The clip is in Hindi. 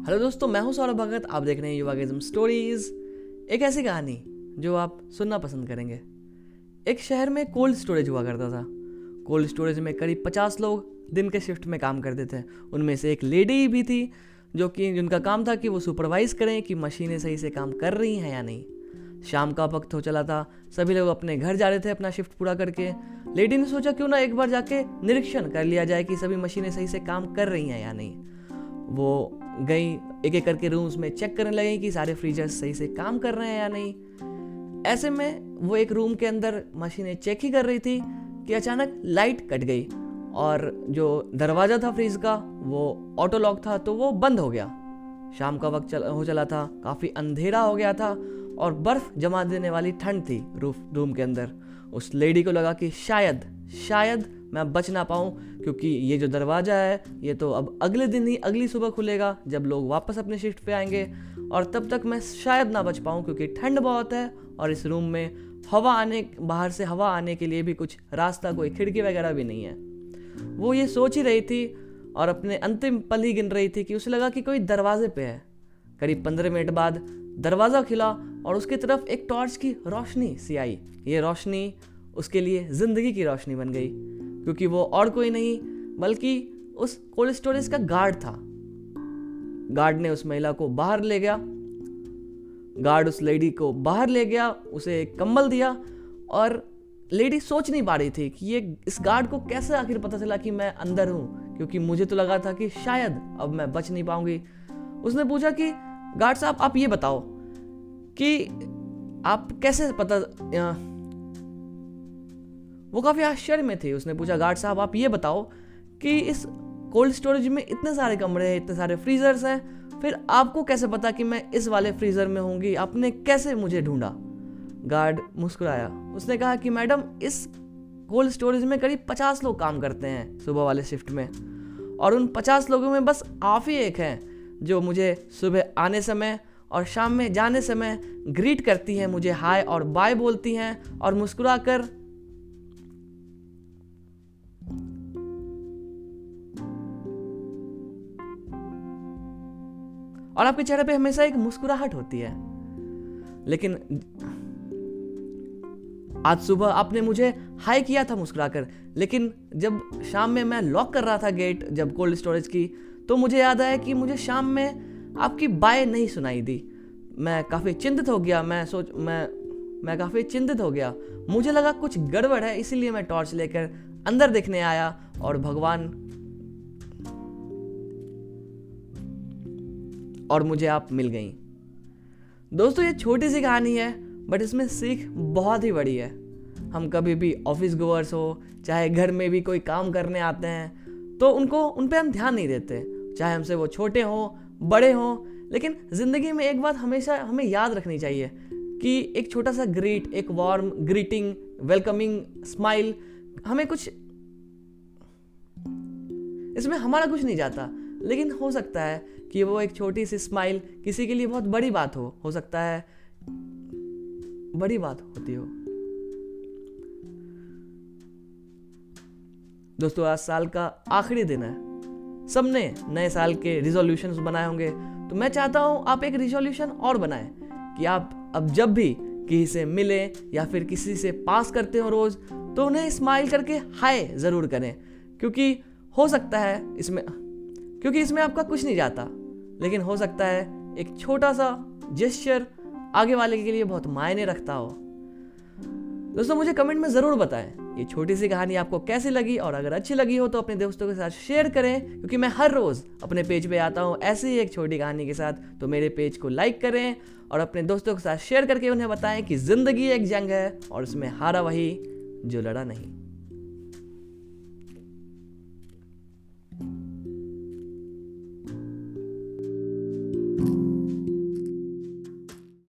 हेलो दोस्तों, मैं हूँ सौरभ भगत। आप देख रहे हैं युवागिज्म स्टोरीज एक ऐसी कहानी जो आप सुनना पसंद करेंगे। एक शहर में कोल्ड स्टोरेज हुआ करता था। कोल्ड स्टोरेज में करीब पचास लोग दिन के शिफ्ट में काम करते थे। उनमें से एक लेडी भी थी, जो कि जिनका काम था कि वो सुपरवाइज करें कि मशीनें सही से काम कर रही हैं या नहीं। शाम का वक्त हो चला था। सभी लोग अपने घर जा रहे थे अपना शिफ्ट पूरा करके। लेडी ने सोचा, क्यों ना एक बार जाके निरीक्षण कर लिया जाए कि सभी मशीनें सही से काम कर रही हैं या नहीं? वो गई एक एक करके रूम्स में चेक करने लगी कि सारे फ्रीजर्स सही से काम कर रहे हैं या नहीं। ऐसे में वो एक रूम के अंदर मशीनें चेक ही कर रही थी कि अचानक लाइट कट गई और जो दरवाज़ा था फ्रीज का वो ऑटो लॉक था तो वो बंद हो गया। शाम का वक्त चल, हो चला था काफ़ी अंधेरा हो गया था और बर्फ़ जमा देने वाली ठंड थी रूफ रूम के अंदर। उस लेडी को लगा कि शायद शायद मैं बच ना पाऊँ, क्योंकि ये जो दरवाज़ा है, ये तो अब अगले दिन ही, अगली सुबह खुलेगा, जब लोग वापस अपने शिफ्ट पे आएँगे। और तब तक मैं शायद ना बच पाऊँ, क्योंकि ठंड बहुत है, और इस रूम में हवा आने, बाहर से हवा आने के लिए भी कुछ रास्ता, कोई खिड़की वगैरह भी नहीं है। वो ये सोच ही रही थी, और अपने अंतिम पल ही गिन रही थी कि उसे लगा कि कोई दरवाजे पे है। करीब पंद्रह मिनट बाद दरवाज़ा खिला, और उसकी तरफ़ एक टॉर्च की रोशनी सी आई। ये रोशनी, उसके लिए ज़िंदगी की रोशनी बन गई। क्योंकि वो और कोई नहीं, बल्कि उस कोल्ड स्टोरेज का गार्ड था। गार्ड ने उस महिला को बाहर ले गया। गार्ड उस लेडी को बाहर ले गया, उसे एक कंबल दिया, और लेडी सोच नहीं पा रही थी कि ये इस गार्ड को कैसे आखिर पता चला कि मैं अंदर हूँ, क्योंकि मुझे तो लगा था कि शायद अब मैं बच नहीं पाऊँगी। उसने पूछा कि, गार्ड साहब, आप ये बताओ कि आप कैसे पता वो काफ़ी आश्चर्य में थे। उसने पूछा, गार्ड साहब, आप ये बताओ कि इस कोल्ड स्टोरेज में इतने सारे कमरे हैं, इतने सारे फ्रीजर्स हैं, फिर आपको कैसे पता कि मैं इस वाले फ्रीजर में होंगी? आपने कैसे मुझे ढूंढा? गार्ड मुस्कुराया। उसने कहा कि, मैडम, इस कोल्ड स्टोरेज में करीब पचास लोग काम करते हैं सुबह वाले शिफ्ट में, और उन पचास लोगों में बस आप ही एक हैं, जो मुझे सुबह आने समय और शाम में जाने समय ग्रीट करती हैं, मुझे हाय और बाय बोलती हैं और मुस्कुरा कर और आपके चेहरे पे हमेशा एक मुस्कुराहट होती है। लेकिन आज सुबह आपने मुझे हाई किया था मुस्कुराकर, लेकिन जब शाम में मैं लॉक कर रहा था गेट, जब कोल्ड स्टोरेज की तो मुझे याद आया कि मुझे शाम में आपकी बाय नहीं सुनाई दी। मैं काफ़ी चिंतित हो गया, मैं सोच, मैं मैं काफ़ी चिंतित हो गया। मुझे लगा कुछ गड़बड़ है, इसीलिए मैं टॉर्च लेकर अंदर देखने आया और भगवान और मुझे आप मिल गई। दोस्तों, ये छोटी सी कहानी है बट इसमें सीख बहुत ही बड़ी है। हम कभी भी ऑफ़िस गोवर्स हो, चाहे घर में भी कोई काम करने आते हैं तो उनको, उन पर हम ध्यान नहीं देते। चाहे हमसे वो छोटे हों, बड़े हों, लेकिन ज़िंदगी में एक बात हमेशा हमें याद रखनी चाहिए कि एक छोटा सा ग्रीट एक वार्म ग्रीटिंग वेलकमिंग स्माइल हमें कुछ इसमें हमारा कुछ नहीं जाता, लेकिन हो सकता है कि वो एक छोटी सी स्माइल किसी के लिए बहुत बड़ी बात हो हो सकता है, बड़ी बात होती हो। दोस्तों, आज साल का आखिरी दिन है। सबने नए साल के रिजोल्यूशन बनाए होंगे। तो मैं चाहता हूँ आप एक रिजोल्यूशन और बनाएँ कि आप अब जब भी किसी से मिले या फिर किसी से पास करते हो रोज तो उन्हें स्माइल करके हाय ज़रूर करें। क्योंकि हो सकता है इसमें, क्योंकि इसमें आपका कुछ नहीं जाता। लेकिन हो सकता है एक छोटा सा जेस्चर आगे वाले के लिए बहुत मायने रखता हो। दोस्तों, मुझे कमेंट में ज़रूर बताएँ, ये छोटी सी कहानी आपको कैसी लगी? और अगर अच्छी लगी हो तो अपने दोस्तों के साथ शेयर करें, क्योंकि मैं हर रोज़ अपने पेज पे आता हूँ ऐसे ही एक छोटी कहानी के साथ। तो मेरे पेज को लाइक करें और अपने दोस्तों के साथ शेयर करके उन्हें बताएँ कि ज़िंदगी एक जंग है और उसमें हारा वही जो लड़ा नहीं।